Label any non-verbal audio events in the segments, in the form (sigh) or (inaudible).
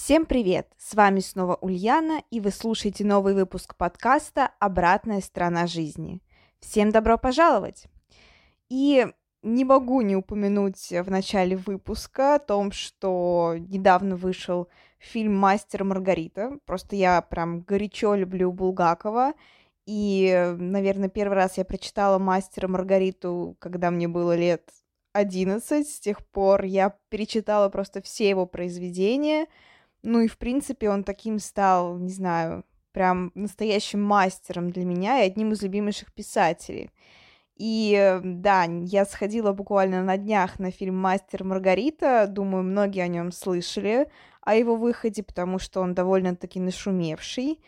Всем привет! С вами снова Ульяна, и вы слушаете новый выпуск подкаста «Обратная сторона жизни». Всем добро пожаловать! И не могу не упомянуть в начале выпуска о том, что недавно вышел фильм «Мастер Маргарита». Просто я прям горячо люблю Булгакова, и, наверное, первый раз я прочитала «Мастера Маргариту», когда мне было лет 11. С тех пор я перечитала просто все его произведения — ну и, в принципе, он таким стал, не знаю, прям настоящим мастером для меня и одним из любимейших писателей. И да, я сходила буквально на днях на фильм «Мастер Маргарита». Думаю, многие о нем слышали, о его выходе, потому что он довольно-таки нашумевший.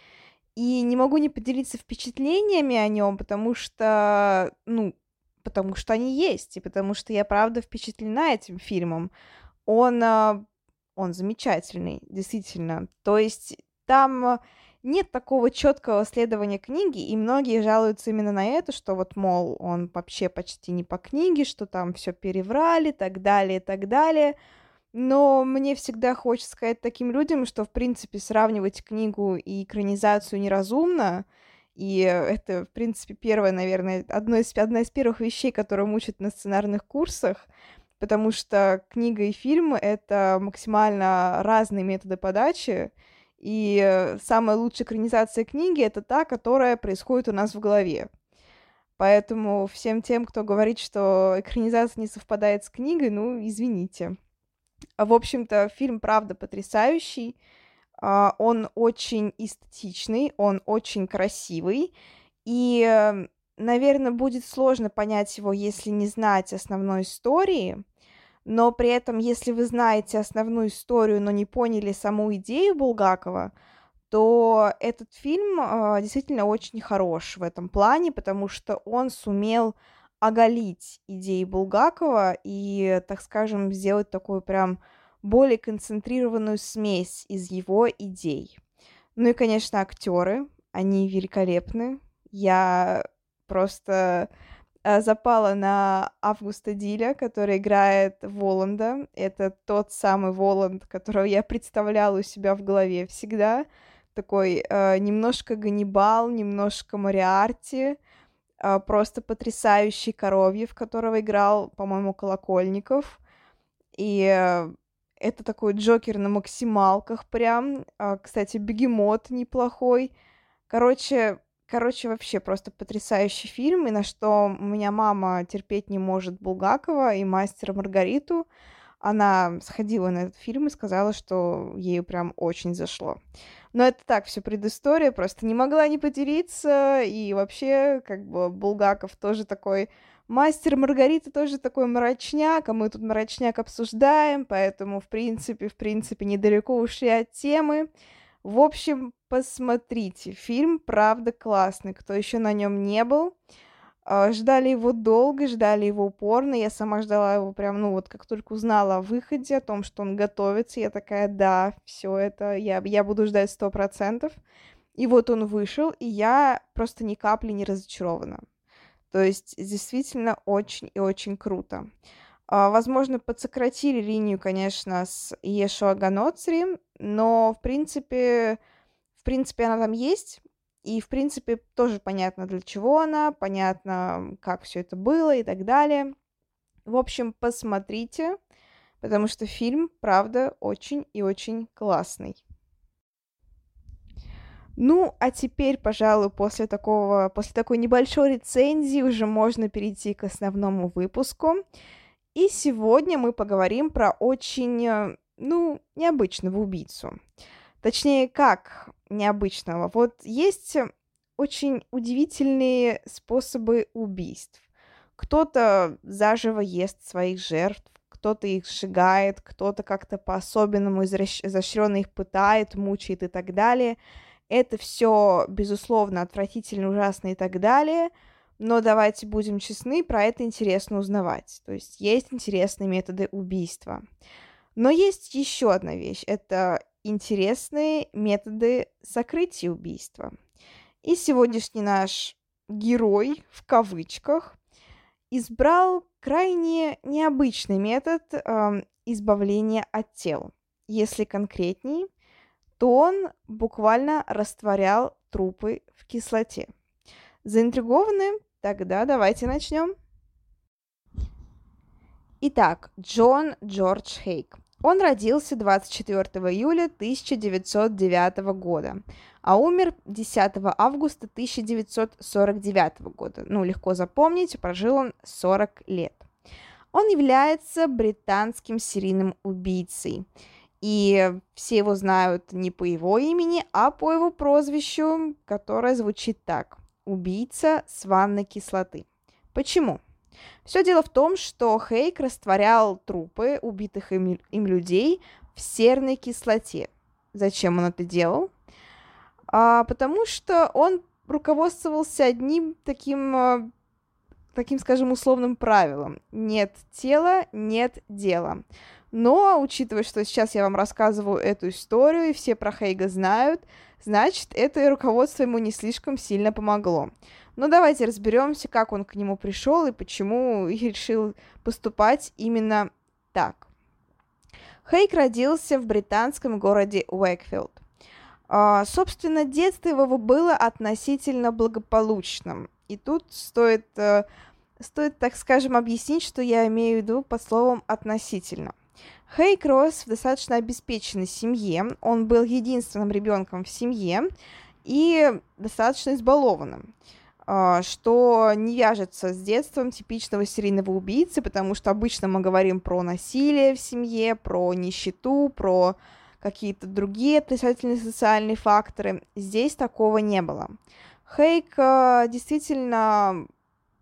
И не могу не поделиться впечатлениями о нем, потому что, ну, потому что они есть, и потому что я правда впечатлена этим фильмом. Он а, он замечательный, действительно. То есть там нет такого четкого следования книги, и многие жалуются именно на это, что вот, мол, он вообще почти не по книге, что там все переврали, так далее, так далее. Но мне всегда хочется сказать таким людям, что, в принципе, сравнивать книгу и экранизацию неразумно, и это, в принципе, первое, наверное, одно из, одна из первых вещей, которые мучат на сценарных курсах, потому что книга и фильм — это максимально разные методы подачи, и самая лучшая экранизация книги — это та, которая происходит у нас в голове. Поэтому всем тем, кто говорит, что экранизация не совпадает с книгой, ну, извините. В общем-то, фильм, правда, потрясающий. А, он очень эстетичный, он очень красивый. И, наверное, будет сложно понять его, если не знать основной истории но при этом, если вы знаете основную историю, но не поняли саму идею Булгакова, то этот фильм э, действительно очень хорош в этом плане, потому что он сумел оголить идеи Булгакова и, так скажем, сделать такую прям более концентрированную смесь из его идей. Ну и, конечно, актеры, они великолепны. Я просто запала на Августа Диля, который играет Воланда. Это тот самый Воланд, которого я представляла у себя в голове всегда. Такой э, немножко Ганнибал, немножко Мариарти, э, просто потрясающий Коровьев, которого играл, по-моему, Колокольников. И э, это такой Джокер на максималках прям. Э, кстати, Бегемот неплохой. Короче, Короче, вообще просто потрясающий фильм, и на что у меня мама терпеть не может Булгакова и мастера Маргариту. Она сходила на этот фильм и сказала, что ей прям очень зашло. Но это так, все предыстория, просто не могла не поделиться, и вообще, как бы, Булгаков тоже такой Мастер Маргарита тоже такой мрачняк, а мы тут мрачняк обсуждаем, поэтому, в принципе, в принципе, недалеко ушли от темы. В общем, посмотрите. Фильм, правда, классный. Кто еще на нем не был, а, ждали его долго, ждали его упорно. Я сама ждала его прям, ну вот, как только узнала о выходе, о том, что он готовится, я такая, да, все это, я, я буду ждать сто процентов. И вот он вышел, и я просто ни капли не разочарована. То есть действительно очень и очень круто. А, возможно, подсократили линию, конечно, с Ешуа Ганоцри, но, в принципе, в принципе, она там есть, и, в принципе, тоже понятно, для чего она, понятно, как все это было и так далее. В общем, посмотрите, потому что фильм, правда, очень и очень классный. Ну, а теперь, пожалуй, после такого, после такой небольшой рецензии уже можно перейти к основному выпуску. И сегодня мы поговорим про очень, э, ну, необычного убийцу. Точнее, как необычного. Вот есть очень удивительные способы убийств. Кто-то заживо ест своих жертв, кто-то их сжигает, кто-то как-то по-особенному изощренно их пытает, мучает и так далее. Это все, безусловно, отвратительно, ужасно и так далее. Но давайте будем честны, про это интересно узнавать. То есть есть интересные методы убийства. Но есть еще одна вещь. Это интересные методы сокрытия убийства. И сегодняшний наш герой, в кавычках, избрал крайне необычный метод э, избавления от тел. Если конкретней, то он буквально растворял трупы в кислоте. Заинтригованы? Тогда давайте начнем. Итак, Джон Джордж Хейк. Он родился 24 июля 1909 года, а умер 10 августа 1949 года. Ну, легко запомнить, прожил он 40 лет. Он является британским серийным убийцей. И все его знают не по его имени, а по его прозвищу, которое звучит так. Убийца с ванной кислоты. Почему? Все дело в том, что Хейк растворял трупы убитых им, им людей в серной кислоте. Зачем он это делал? А, потому что он руководствовался одним таким, а, таким, скажем, условным правилом. Нет тела, нет дела. Но, учитывая, что сейчас я вам рассказываю эту историю, и все про Хейга знают, значит, это руководство ему не слишком сильно помогло. Но давайте разберемся, как он к нему пришел и почему (laughs) решил поступать именно так. Хейк родился в британском городе Уэкфилд. Uh, собственно, детство его было относительно благополучным. И тут стоит, uh, стоит, так скажем, объяснить, что я имею в виду под словом «относительно». Хейк рос в достаточно обеспеченной семье, он был единственным ребенком в семье и достаточно избалованным. А, что не вяжется с детством типичного серийного убийцы, потому что обычно мы говорим про насилие в семье, про нищету, про какие-то другие отрицательные социальные факторы. Здесь такого не было. Хейк а, действительно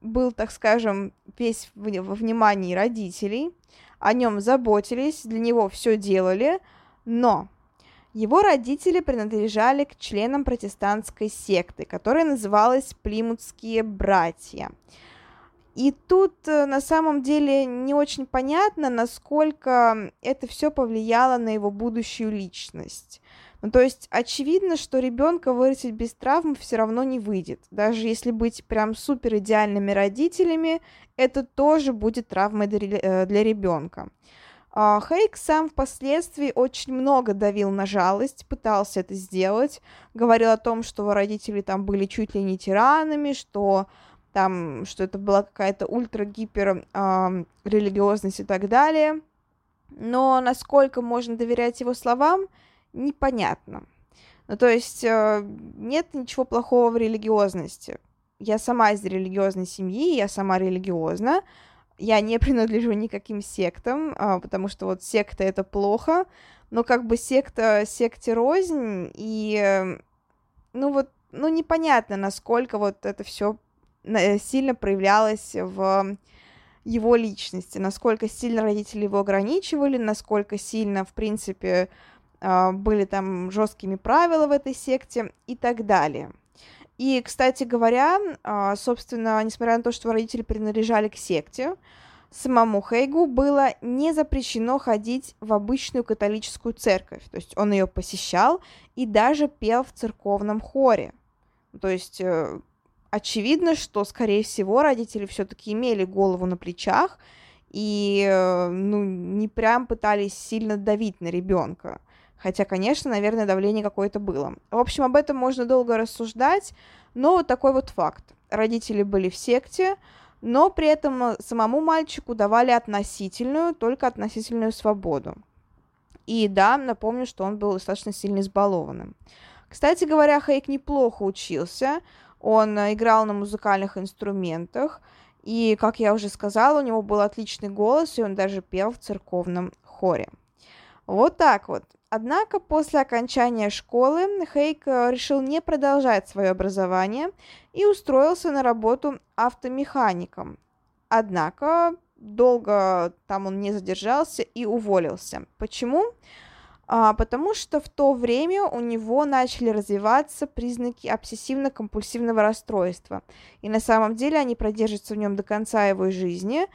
был, так скажем, весь во внимании родителей, о нем заботились, для него все делали, но его родители принадлежали к членам протестантской секты, которая называлась Плимутские братья. И тут э, на самом деле не очень понятно, насколько это все повлияло на его будущую личность. Ну, то есть очевидно, что ребенка вырастить без травм все равно не выйдет. Даже если быть прям супер идеальными родителями, это тоже будет травмой для э, ребенка. А, Хейк сам впоследствии очень много давил на жалость, пытался это сделать, говорил о том, что его родители там были чуть ли не тиранами, что там, что это была какая-то ультра-гипер э, религиозность и так далее. Но насколько можно доверять его словам, непонятно. Ну, то есть э, нет ничего плохого в религиозности. Я сама из религиозной семьи, я сама религиозна, я не (laughs) принадлежу никаким сектам, а, потому что вот секта это плохо, но как бы секта секте рознь, и ну вот, ну непонятно, насколько вот это все э, сильно проявлялось в его личности, насколько сильно родители его ограничивали, насколько сильно, в принципе, были там жесткими правила в этой секте и так далее. И, кстати говоря, а, собственно, несмотря на то, что родители принадлежали к секте, самому Хейгу было не запрещено ходить в обычную католическую церковь. То есть он ее посещал и даже пел в церковном хоре. То есть э, очевидно, что, скорее всего, родители все-таки имели голову на плечах и э, ну, не прям пытались сильно давить на ребенка. Хотя, конечно, наверное, давление какое-то было. В общем, об этом можно долго рассуждать, но вот такой вот факт. Родители были в секте, но при этом самому мальчику давали относительную, только относительную свободу. И да, напомню, что он был достаточно сильно избалованным. Кстати говоря, Хейк неплохо учился, он играл на музыкальных инструментах, и, как я уже сказала, у него был отличный голос, и он даже пел в церковном хоре. Вот так вот. Однако после окончания школы Хейк э, решил не продолжать свое образование и устроился на работу автомехаником. Однако долго там он не задержался и уволился. Почему? А, потому что в то время у него начали развиваться признаки обсессивно-компульсивного расстройства. И на самом деле они продержатся в нем до конца его жизни.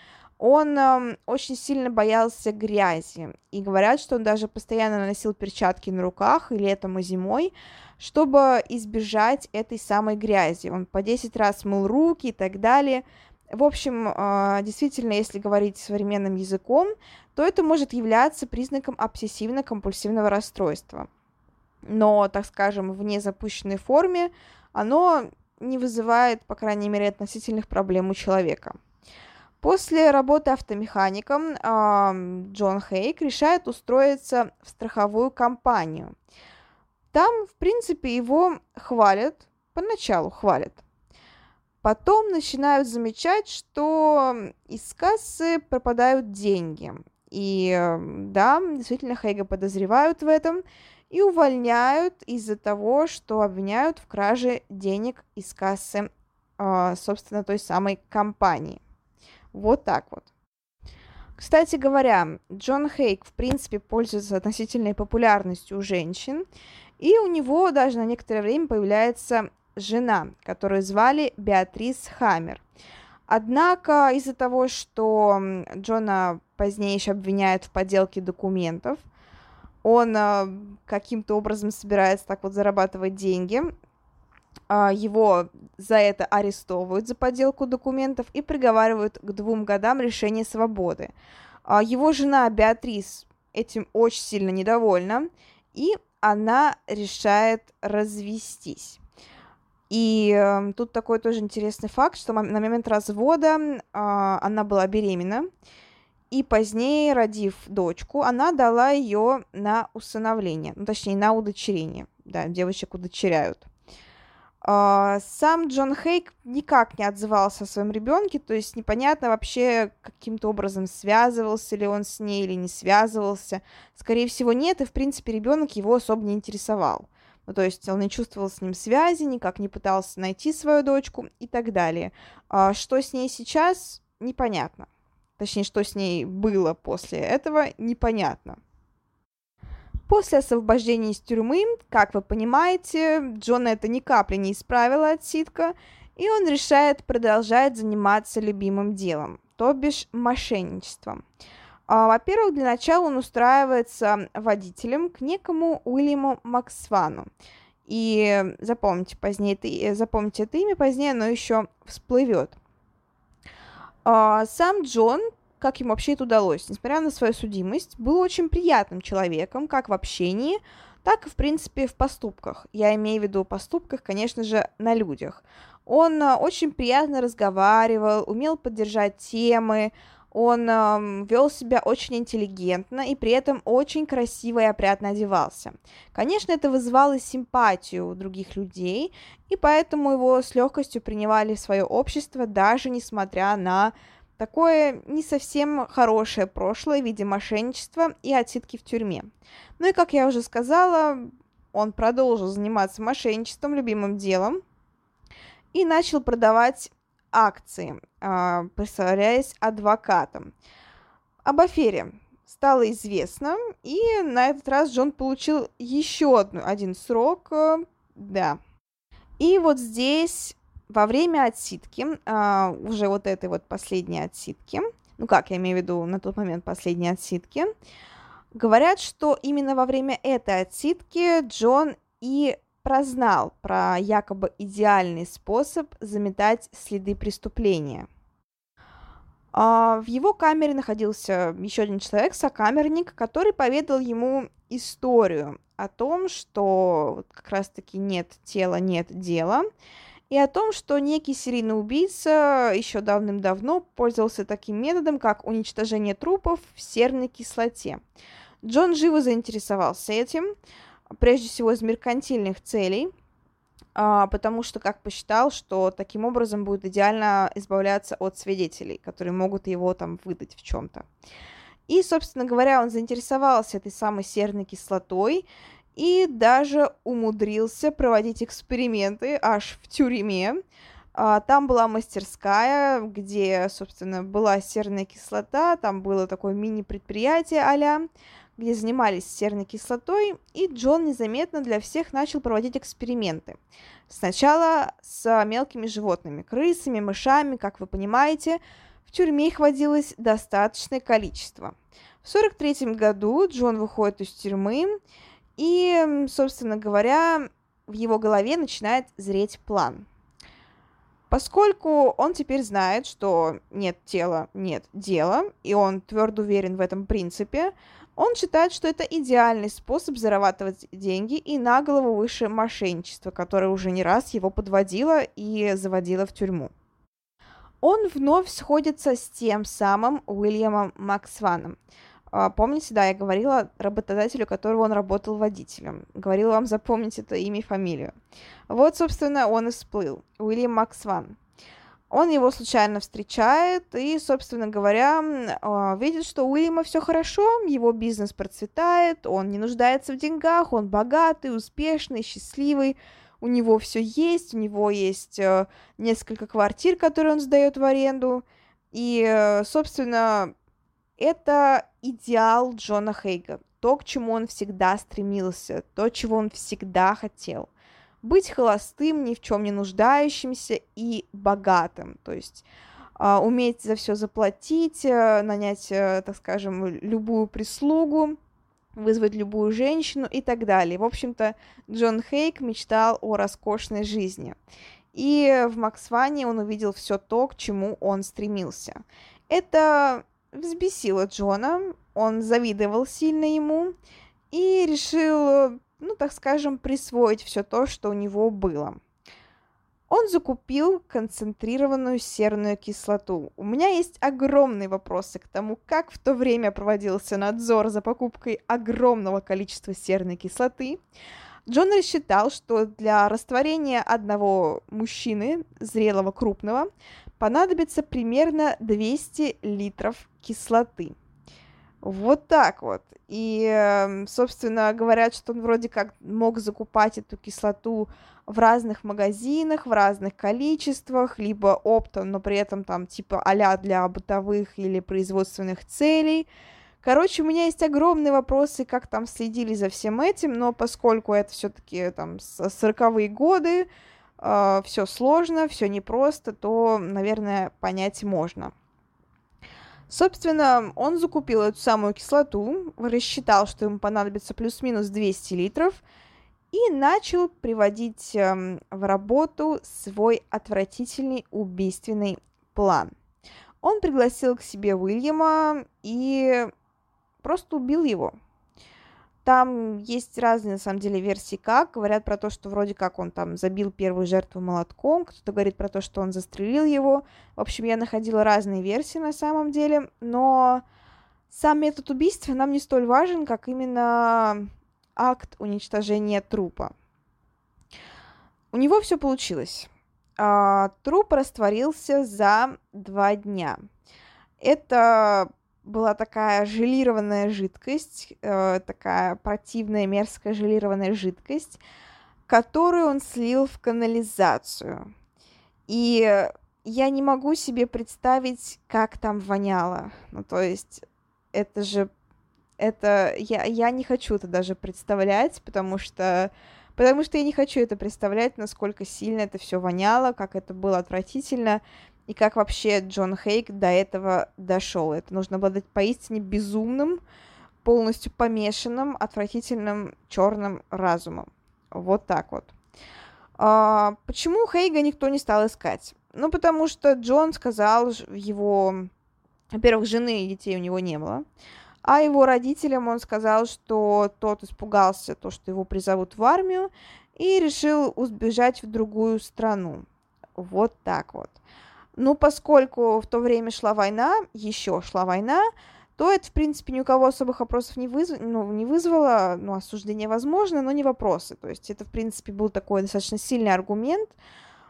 Он э, очень сильно боялся грязи. И говорят, что он даже постоянно наносил перчатки на руках и летом, и зимой, чтобы избежать этой самой грязи. Он по 10 раз мыл руки и так далее. В общем, а, действительно, если говорить современным языком, то это может являться признаком обсессивно-компульсивного расстройства. Но, так скажем, в незапущенной форме оно не вызывает, по крайней мере, относительных проблем у человека. После работы автомехаником Джон Хейк решает устроиться в страховую компанию. Там, в принципе, его хвалят, поначалу хвалят. Потом начинают замечать, что из кассы пропадают деньги. И да, действительно, Хейга подозревают в этом и увольняют из-за того, что обвиняют в краже денег из кассы, а, собственно, той самой компании. Вот так вот. Кстати говоря, Джон Хейк, в принципе, пользуется относительной популярностью у женщин, и у него даже на некоторое время появляется жена, которую звали Беатрис Хаммер. Однако из-за того, что Джона позднее еще обвиняют в подделке документов, он э, каким-то образом собирается так вот зарабатывать деньги, его за это арестовывают за подделку документов и приговаривают к двум годам лишения свободы. Э, его жена Беатрис этим очень сильно недовольна, и она решает развестись. И э, тут такой тоже интересный факт, что на момент развода э, она была беременна, и позднее, родив дочку, она дала ее на усыновление, ну, точнее, на удочерение. Да, девочек удочеряют. Uh, сам Джон Хейк никак не отзывался о своем ребенке, то есть непонятно вообще каким-то образом связывался ли он с ней или не связывался. Скорее всего, нет, и в принципе ребенок его особо не интересовал. Ну, то есть он не чувствовал с ним связи, никак не пытался найти свою дочку и так далее. А что с ней сейчас, непонятно. Точнее, что с ней было после этого, непонятно. После освобождения из тюрьмы, как вы понимаете, Джона это ни капли не исправило от ситка, и он решает продолжать заниматься любимым делом, то бишь мошенничеством. А, во-первых, для начала он устраивается водителем к некому Уильяму Максвану. И запомните, позднее это, запомните это имя, позднее оно еще всплывет. А, сам Джон, как ему вообще это удалось, несмотря на свою судимость, был очень приятным человеком, как в общении, так и, в принципе, в поступках. Я имею в виду поступках, конечно же, на людях. Он а, очень приятно разговаривал, умел поддержать темы, он э, вел себя очень интеллигентно и при этом очень красиво и опрятно одевался. Конечно, это вызывало симпатию у других людей, и поэтому его с легкостью принимали в свое общество, даже несмотря на такое не совсем хорошее прошлое в виде мошенничества и отсидки в тюрьме. Ну и, как я уже сказала, он продолжил заниматься мошенничеством, любимым делом, и начал продавать акции, а, представляясь адвокатом. Об афере стало известно, и на этот раз Джон получил еще одну, один срок, э, да. И вот здесь во время отсидки, а, уже вот этой вот последней отсидки, ну как, я имею в виду на тот момент последней отсидки, говорят, что именно во время этой отсидки Джон и прознал про якобы идеальный способ заметать следы преступления. А в его камере находился еще один человек, сокамерник, который поведал ему историю о том, что как раз-таки нет тела, нет дела, и о том, что некий серийный убийца еще давным-давно пользовался таким методом, как уничтожение трупов в серной кислоте. Джон живо заинтересовался этим, прежде всего из меркантильных целей, а, потому что как посчитал, что таким образом будет идеально избавляться от свидетелей, которые могут его там выдать в чем-то. И, собственно говоря, он заинтересовался этой самой серной кислотой и даже умудрился проводить эксперименты аж в тюрьме, А, там была мастерская, где, собственно, была серная кислота, там было такое мини-предприятие а где занимались серной кислотой, и Джон незаметно для всех начал проводить эксперименты. Сначала с мелкими животными, крысами, мышами, как вы понимаете, в тюрьме их водилось достаточное количество. В 1943 году Джон выходит из тюрьмы, и, собственно говоря, в его голове начинает зреть план – Поскольку он теперь знает, что нет тела, нет дела, и он твердо уверен в этом принципе, он считает, что это идеальный способ зарабатывать деньги и на голову выше мошенничества, которое уже не раз его подводило и заводило в тюрьму. Он вновь сходится с тем самым Уильямом Максваном, помните, да, я говорила работодателю, которого он работал водителем. Говорила вам запомнить это имя и фамилию. Вот, собственно, он и всплыл. Уильям Максван. Он его случайно встречает и, собственно говоря, а, видит, что у Уильяма все хорошо, его бизнес процветает, он не нуждается в деньгах, он богатый, успешный, счастливый, у него все есть, у него есть э, несколько квартир, которые он сдает в аренду. И, э, собственно, это идеал Джона Хейга, то, к чему он всегда стремился, то, чего он всегда хотел. Быть холостым, ни в чем не нуждающимся и богатым, то есть Uh, уметь за все заплатить, uh, нанять, uh, так скажем, любую прислугу, вызвать любую женщину и так далее. В общем-то, Джон Хейк мечтал о роскошной жизни. И в Максване он увидел все то, к чему он стремился. Это взбесило Джона, он завидовал сильно ему и решил, ну, так скажем, присвоить все то, что у него было. Он закупил концентрированную серную кислоту. У меня есть огромные вопросы к тому, как в то время проводился надзор за покупкой огромного количества серной кислоты. Джон рассчитал, что для растворения одного мужчины, зрелого крупного, понадобится примерно 200 литров кислоты. Вот так вот. И, эм, собственно, говорят, что он вроде как мог закупать эту кислоту в разных магазинах, в разных количествах, либо оптом, но при этом там типа а для бытовых или производственных целей. Короче, у меня есть огромные вопросы, как там следили за всем этим, но поскольку это все-таки там 40-е годы, э, все сложно, все непросто, то, наверное, понять можно. Собственно, он закупил эту самую кислоту, рассчитал, что ему понадобится плюс-минус 200 литров, и начал приводить э, в работу свой отвратительный убийственный план. Он пригласил к себе Уильяма и просто убил его. Там есть разные, на самом деле, версии как. Говорят про то, что вроде как он там забил первую жертву молотком, кто-то говорит про то, что он застрелил его. В общем, я находила разные версии на самом деле, но сам метод убийства нам не столь важен, как именно акт уничтожения трупа. У него все получилось. А, труп растворился за два дня. Это была такая желированная жидкость, э, такая противная, мерзкая желированная жидкость, которую он слил в канализацию. И я не могу себе представить, как там воняло. Ну, то есть, это же... Это... Я, я не хочу это даже представлять, потому что... Потому что я не хочу это представлять, насколько сильно это все воняло, как это было отвратительно и как вообще Джон Хейк до этого дошел. Это нужно быть поистине безумным, полностью помешанным, отвратительным черным разумом. Вот так вот. А, почему Хейга никто не стал искать? Ну, потому что Джон сказал его... Во-первых, жены и детей у него не было. А его родителям он сказал, что тот испугался, то, что его призовут в армию, и решил убежать в другую страну. Вот так вот. Ну, поскольку в то время шла война, еще шла война, то это, в принципе, ни у кого особых вопросов не, вызв... ну, не вызвало, ну, осуждение возможно, но не вопросы. То есть это, в принципе, был такой достаточно сильный аргумент.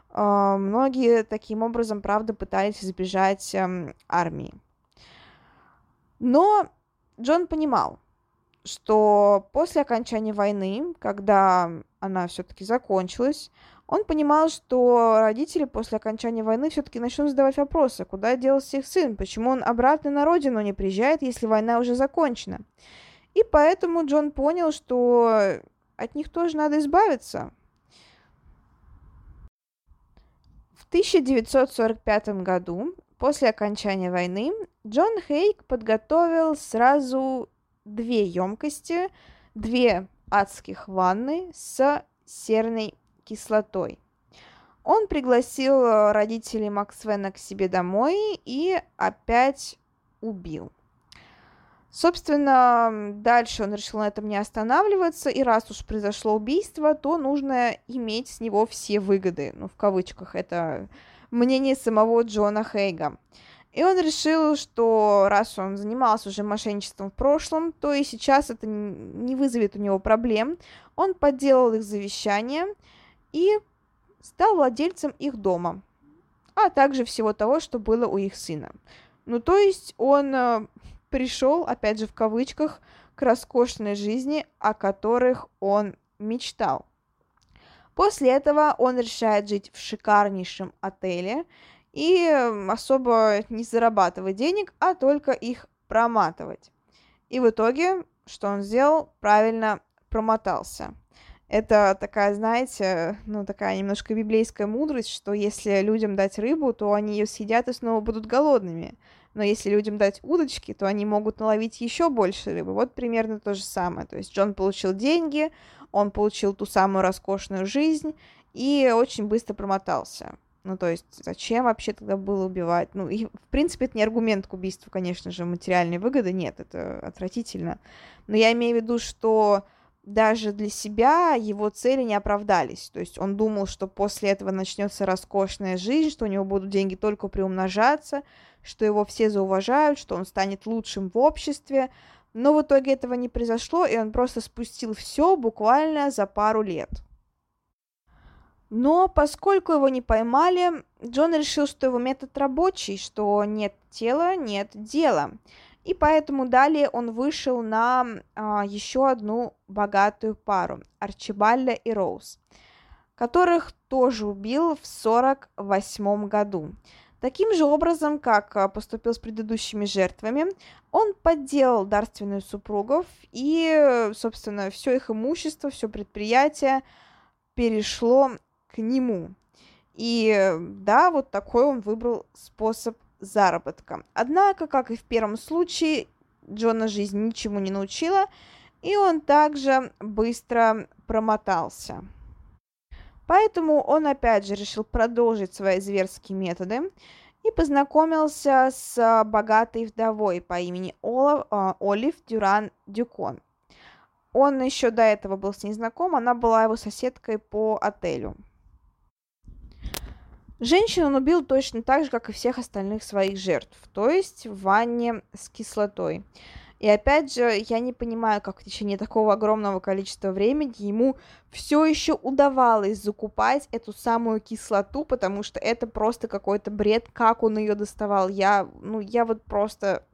Uh, многие таким образом, правда, пытались избежать um, армии. Но Джон понимал, что после окончания войны, когда она все-таки закончилась, Он понимал, что родители после окончания войны все-таки начнут задавать вопросы, куда делся их сын, почему он обратно на родину не приезжает, если война уже закончена. И поэтому Джон понял, что от них тоже надо избавиться. В 1945 году, после окончания войны, Джон Хейк подготовил сразу две емкости, две адских ванны с серной кислотой. Он пригласил э, родителей Максвена к себе домой и опять убил. Собственно, дальше он решил на этом не останавливаться, и раз уж произошло убийство, то нужно иметь с него все выгоды, ну, в кавычках, это мнение самого Джона Хейга. И он решил, что раз он занимался уже мошенничеством в прошлом, то и сейчас это не вызовет у него проблем. Он подделал их завещание и стал владельцем их дома, а также всего того, что было у их сына. Ну, то есть он э, пришел, опять же в кавычках, к роскошной жизни, о которых он мечтал. После этого он решает жить в шикарнейшем отеле и особо не зарабатывать денег, а только их проматывать. И в итоге, что он сделал? Правильно промотался. Это такая, знаете, ну такая немножко библейская мудрость, что если людям дать рыбу, то они ее съедят и снова будут голодными. Но если людям дать удочки, то они могут наловить еще больше рыбы. Вот примерно то же самое. То есть Джон получил деньги, он получил ту самую роскошную жизнь и очень быстро промотался. Ну, то есть, зачем вообще тогда было убивать? Ну, и, в принципе, это не аргумент к убийству, конечно же, материальной выгоды, нет, это отвратительно. Но я имею в виду, что даже для себя его цели не оправдались. То есть он думал, что после этого начнется роскошная жизнь, что у него будут деньги только приумножаться, что его все зауважают, что он станет лучшим в обществе. Но в итоге этого не произошло, и он просто спустил все буквально за пару лет. Но поскольку его не поймали, Джон решил, что его метод рабочий, что нет тела, нет дела. И поэтому далее он вышел на а, еще одну богатую пару, Арчибальда и Роуз, которых тоже убил в 1948 году. Таким же образом, как а, поступил с предыдущими жертвами, он подделал дарственную супругов, и, собственно, все их имущество, все предприятие перешло к нему. И да, вот такой он выбрал способ заработка. Однако, как и в первом случае, Джона жизнь ничему не научила, и он также быстро промотался. Поэтому он опять же решил продолжить свои зверские методы и познакомился с богатой вдовой по имени Олав, Олив Дюран Дюкон. Он еще до этого был с ней знаком, она была его соседкой по отелю. Женщину он убил точно так же, как и всех остальных своих жертв, то есть в ванне с кислотой. И опять же, я не понимаю, как в течение такого огромного количества времени ему все еще удавалось закупать эту самую кислоту, потому что это просто какой-то бред, как он ее доставал. Я, ну, я вот просто...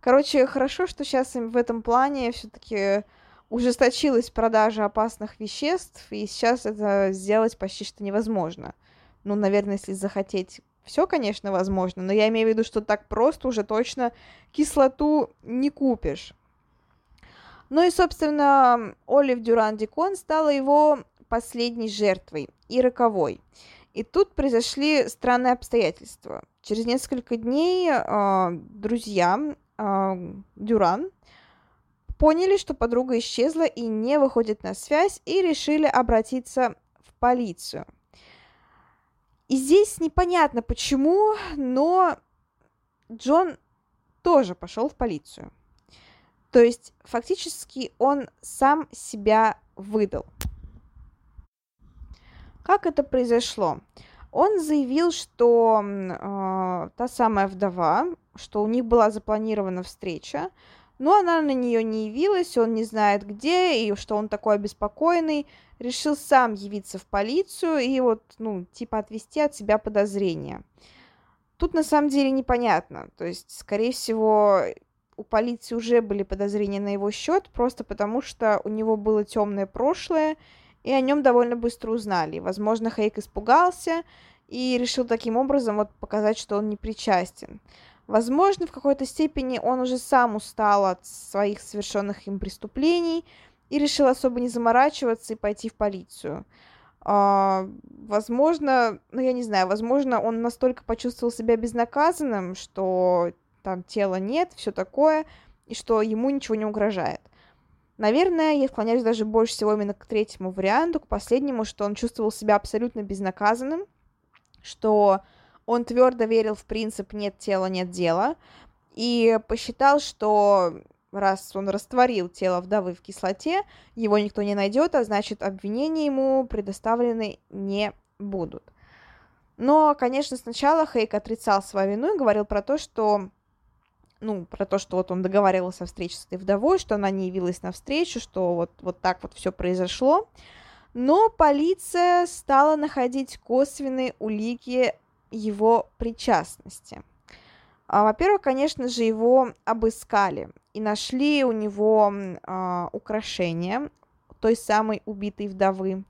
Короче, хорошо, что сейчас в этом плане все-таки ужесточилась продажа опасных веществ, и сейчас это сделать почти что невозможно. Ну, наверное, если захотеть, все, конечно, возможно, но я имею в виду, что так просто уже точно кислоту не купишь. Ну и, собственно, Олив Дюран Дикон стала его последней жертвой и роковой. И тут произошли странные обстоятельства. Через несколько дней э, друзья э, Дюран поняли, что подруга исчезла и не выходит на связь, и решили обратиться в полицию – и здесь непонятно почему, но Джон тоже пошел в полицию. То есть фактически он сам себя выдал. Как это произошло? Он заявил, что э, та самая вдова, что у них была запланирована встреча, но она на нее не явилась, он не знает где, и что он такой обеспокоенный, решил сам явиться в полицию и вот, ну, типа отвести от себя подозрения. Тут на самом деле непонятно, то есть, скорее всего, у полиции уже были подозрения на его счет, просто потому что у него было темное прошлое, и о нем довольно быстро узнали. Возможно, Хейк испугался и решил таким образом вот показать, что он не причастен. Возможно, в какой-то степени он уже сам устал от своих совершенных им преступлений и решил особо не заморачиваться и пойти в полицию. А, возможно, ну я не знаю, возможно, он настолько почувствовал себя безнаказанным, что там тела нет, все такое, и что ему ничего не угрожает. Наверное, я склоняюсь даже больше всего именно к третьему варианту, к последнему, что он чувствовал себя абсолютно безнаказанным, что он твердо верил в принцип «нет тела, нет дела», и посчитал, что раз он растворил тело вдовы в кислоте, его никто не найдет, а значит, обвинения ему предоставлены не будут. Но, конечно, сначала Хейк отрицал свою вину и говорил про то, что ну, про то, что вот он договаривался о встрече с этой вдовой, что она не явилась на встречу, что вот, вот так вот все произошло. Но полиция стала находить косвенные улики его причастности. А, во-первых, конечно же, его обыскали и нашли у него а, украшения той самой убитой вдовы.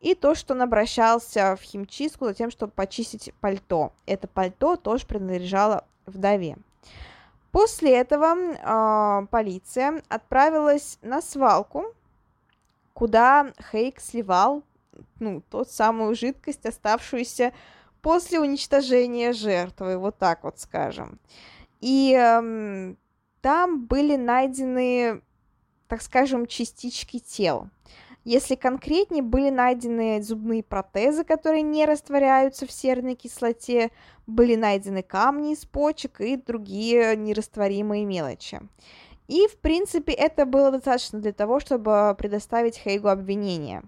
И то, что он обращался в химчистку за тем, чтобы почистить пальто. Это пальто тоже принадлежало вдове. После этого э, полиция отправилась на свалку, куда Хейк сливал ну, тот самую жидкость, оставшуюся после уничтожения жертвы, вот так вот скажем. И э, там были найдены, так скажем, частички тел. Если конкретнее, были найдены зубные протезы, которые не растворяются в серной кислоте, были найдены камни из почек и другие нерастворимые мелочи. И, в принципе, это было достаточно для того, чтобы предоставить Хейгу обвинение.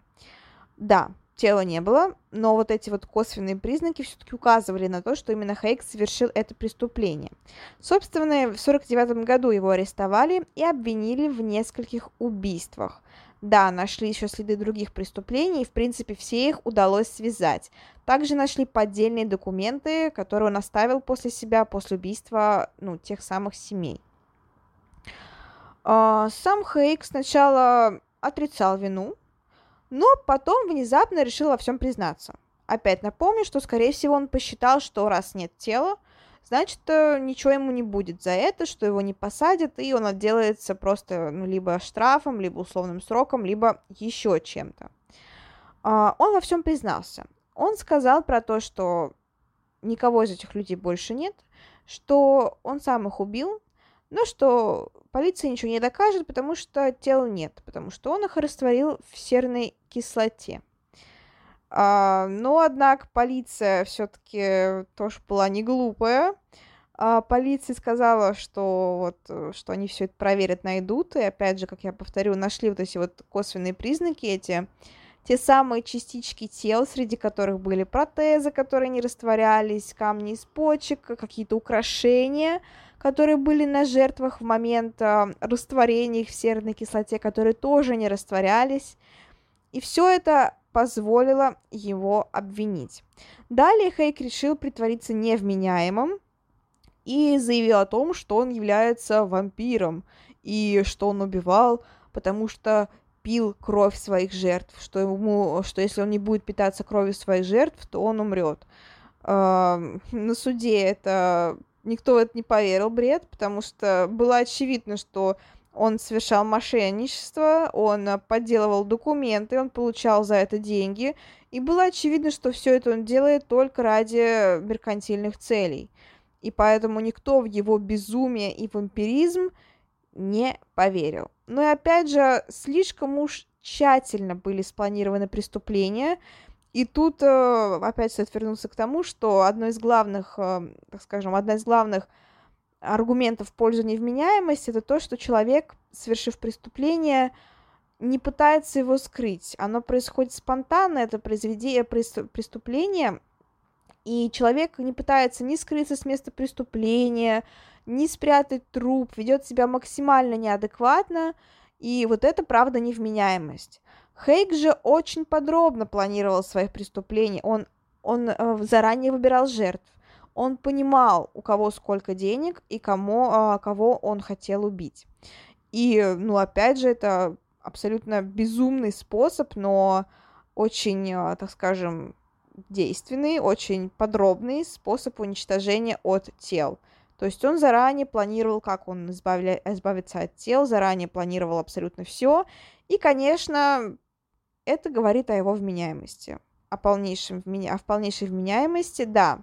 Да, тела не было, но вот эти вот косвенные признаки все-таки указывали на то, что именно Хейк совершил это преступление. Собственно, в 1949 году его арестовали и обвинили в нескольких убийствах. Да, нашли еще следы других преступлений, и, в принципе, все их удалось связать. Также нашли поддельные документы, которые он оставил после себя, после убийства, ну, тех самых семей. А, сам Хейк сначала отрицал вину, но потом внезапно решил во всем признаться. Опять напомню, что, скорее всего, он посчитал, что раз нет тела, значит, э, ничего ему не будет за это, что его не посадят, и он отделается просто ну, либо штрафом, либо условным сроком, либо еще чем-то. А, он во всем признался. Он сказал про то, что никого из этих людей больше нет, что он сам их убил, но что полиция ничего не докажет, потому что тел нет, потому что он их растворил в серной кислоте. А, но, однако, полиция все-таки тоже была не глупая. А, полиция сказала, что вот, что они все это проверят, найдут. И опять же, как я повторю, нашли вот эти вот косвенные признаки, эти те самые частички тел, среди которых были протезы, которые не растворялись, камни из почек, какие-то украшения, которые были на жертвах в момент э, растворения их в серной кислоте, которые тоже не растворялись. И все это позволило его обвинить. Далее Хейк решил притвориться невменяемым и заявил о том, что он является вампиром и что он убивал, потому что пил кровь своих жертв, что ему, что если он не будет питаться кровью своих жертв, то он умрет. Э, на суде это никто в это не поверил, бред, потому что было очевидно, что он совершал мошенничество, он э, подделывал документы, он получал за это деньги, и было очевидно, что все это он делает только ради меркантильных целей. И поэтому никто в его безумие и вампиризм не поверил. Но и опять же, слишком уж тщательно были спланированы преступления, и тут э, опять стоит вернуться к тому, что одно из главных, э, так скажем, одна из главных аргументов в пользу невменяемости, это то, что человек, совершив преступление, не пытается его скрыть. Оно происходит спонтанно, это произведение, преступление, и человек не пытается ни скрыться с места преступления, ни спрятать труп, ведет себя максимально неадекватно, и вот это, правда, невменяемость. Хейк же очень подробно планировал своих преступлений, он, он э, заранее выбирал жертв он понимал, у кого сколько денег и кому, а, кого он хотел убить. И, ну, опять же, это абсолютно безумный способ, но очень, э, так скажем, действенный, очень подробный способ уничтожения от тел. То есть он заранее планировал, как он избавля... избавится от тел, заранее планировал абсолютно все. И, конечно, это говорит о его вменяемости, о, полнейшем о полнейшей вменяемости, да,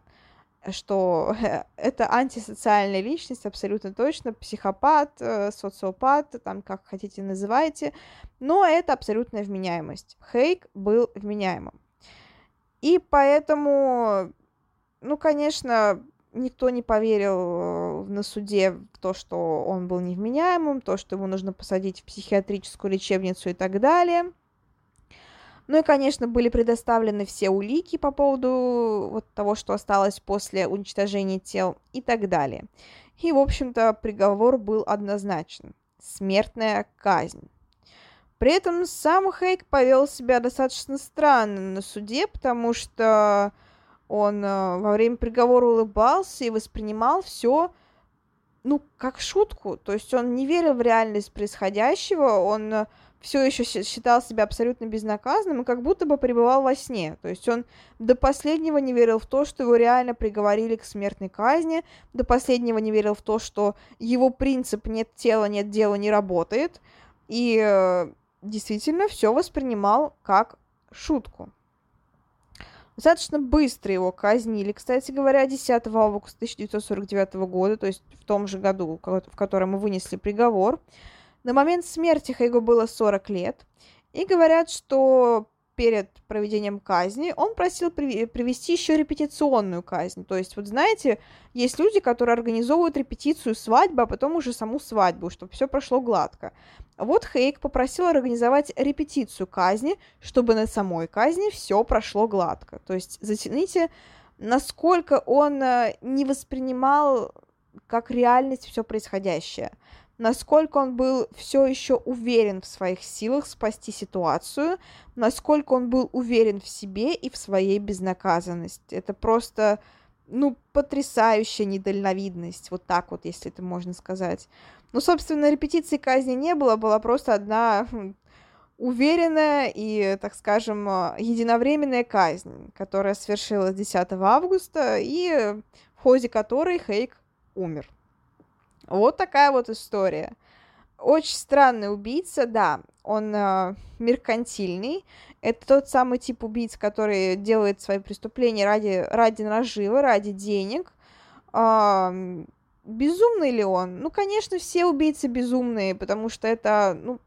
что (laughs) это антисоциальная личность, абсолютно точно, психопат, э, социопат, там как хотите называйте, но это абсолютная вменяемость. Хейк был вменяемым. И поэтому, ну, конечно, никто не поверил э, на суде в то, что он был невменяемым, то, что его нужно посадить в психиатрическую лечебницу и так далее. Ну и, конечно, были предоставлены все улики по поводу вот того, что осталось после уничтожения тел и так далее. И, в общем-то, приговор был однозначен. Смертная казнь. При этом сам Хейк повел себя достаточно странно на суде, потому что он э, во время приговора улыбался и воспринимал все ну, как шутку. То есть он не верил в реальность происходящего, он э, все еще считал себя абсолютно безнаказанным и как будто бы пребывал во сне. То есть он до последнего не верил в то, что его реально приговорили к смертной казни, до последнего не верил в то, что его принцип «нет тела, нет дела» не работает, и э, действительно все воспринимал как шутку. Достаточно быстро его казнили, кстати говоря, 10 августа 1949 года, то есть в том же году, в котором мы вынесли приговор. На момент смерти Хейгу было 40 лет, и говорят, что перед проведением казни он просил привести еще репетиционную казнь. То есть, вот знаете, есть люди, которые организовывают репетицию свадьбы, а потом уже саму свадьбу, чтобы все прошло гладко. Вот Хейк попросил организовать репетицию казни, чтобы на самой казни все прошло гладко. То есть, затяните, насколько он э, не воспринимал как реальность все происходящее насколько он был все еще уверен в своих силах спасти ситуацию, насколько он был уверен в себе и в своей безнаказанности. Это просто, ну, потрясающая недальновидность, вот так вот, если это можно сказать. Ну, собственно, репетиции казни не было, была просто одна хм, уверенная и, так скажем, единовременная казнь, которая свершилась 10 августа и в ходе которой Хейк умер. Вот такая вот история. Очень странный убийца, да, он э, меркантильный. Это тот самый тип убийц, который делает свои преступления ради, ради наживы, ради денег. Э, безумный ли он? Ну, конечно, все убийцы безумные, потому что это, ну,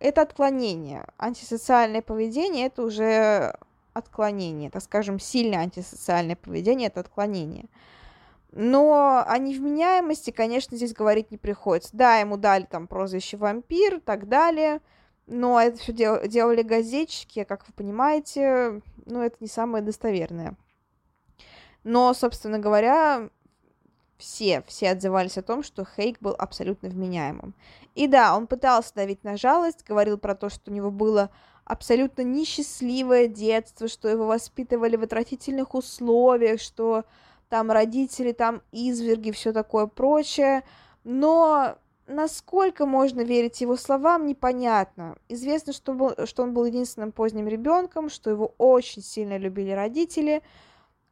это отклонение. Антисоциальное поведение это уже отклонение, так скажем, сильное антисоциальное поведение это отклонение. Но о невменяемости, конечно, здесь говорить не приходится. Да, ему дали там прозвище вампир и так далее, но это все дел- делали газетчики, как вы понимаете, ну, это не самое достоверное. Но, собственно говоря, все, все отзывались о том, что Хейк был абсолютно вменяемым. И да, он пытался давить на жалость, говорил про то, что у него было абсолютно несчастливое детство, что его воспитывали в отвратительных условиях, что там родители, там изверги, все такое прочее. Но насколько можно верить его словам, непонятно. Известно, что, был, что он был единственным поздним ребенком, что его очень сильно любили родители.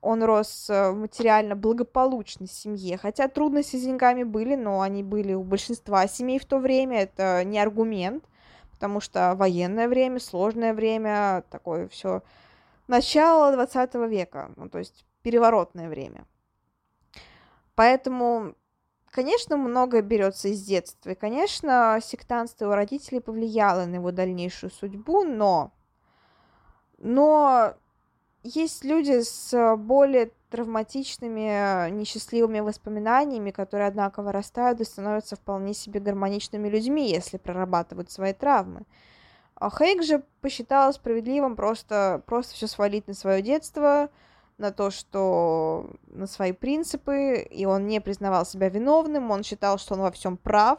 Он рос э, в материально благополучной семье, хотя трудности с деньгами были, но они были у большинства семей в то время, это не аргумент, потому что военное время, сложное время, такое все начало 20 века, ну, то есть переворотное время. Поэтому, конечно, многое берется из детства. И, конечно, сектантство его родителей повлияло на его дальнейшую судьбу, но... Но есть люди с более травматичными, несчастливыми воспоминаниями, которые, однако, вырастают и становятся вполне себе гармоничными людьми, если прорабатывают свои травмы. А Хейк же посчитал справедливым просто, просто все свалить на свое детство, на то, что на свои принципы, и он не признавал себя виновным, он считал, что он во всем прав,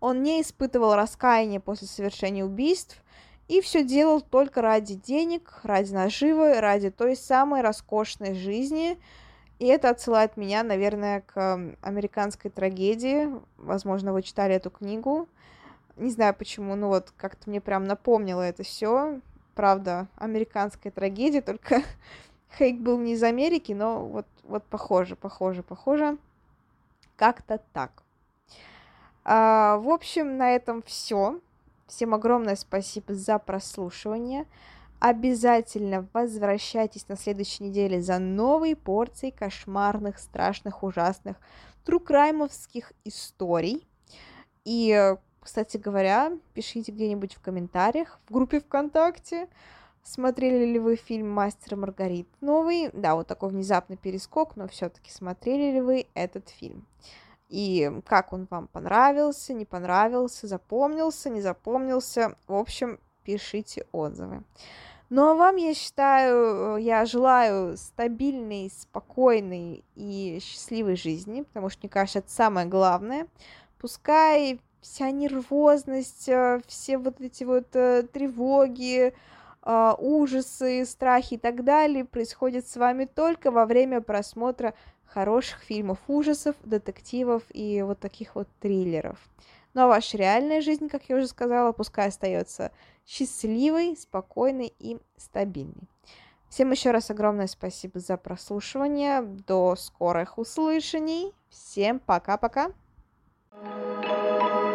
он не испытывал раскаяния после совершения убийств, и все делал только ради денег, ради наживы, ради той самой роскошной жизни. И это отсылает меня, наверное, к американской трагедии. Возможно, вы читали эту книгу. Не знаю почему, ну вот как-то мне прям напомнило это все. Правда, американская трагедия, только (laughs) Хейк был не из Америки, но вот, вот похоже, похоже, похоже. Как-то так. А, в общем, на этом все. Всем огромное спасибо за прослушивание. Обязательно возвращайтесь на следующей неделе за новой порцией кошмарных, страшных, ужасных трукраймовских историй. И, кстати говоря, пишите где-нибудь в комментариях, в группе ВКонтакте, смотрели ли вы фильм «Мастер и Маргарита» новый. Да, вот такой внезапный перескок, но все-таки смотрели ли вы этот фильм. И как он вам понравился, не понравился, запомнился, не запомнился. В общем, пишите отзывы. Ну а вам, я считаю, я желаю стабильной, спокойной и счастливой жизни, потому что, мне кажется, это самое главное. Пускай вся нервозность, э, все вот эти вот э, тревоги, э, ужасы, страхи и так далее происходят с вами только во время просмотра хороших фильмов ужасов, детективов и вот таких вот триллеров. Ну а ваша реальная жизнь, как я уже сказала, пускай остается счастливой, спокойной и стабильной. Всем еще раз огромное спасибо за прослушивание. До скорых услышаний. Всем пока-пока. thank you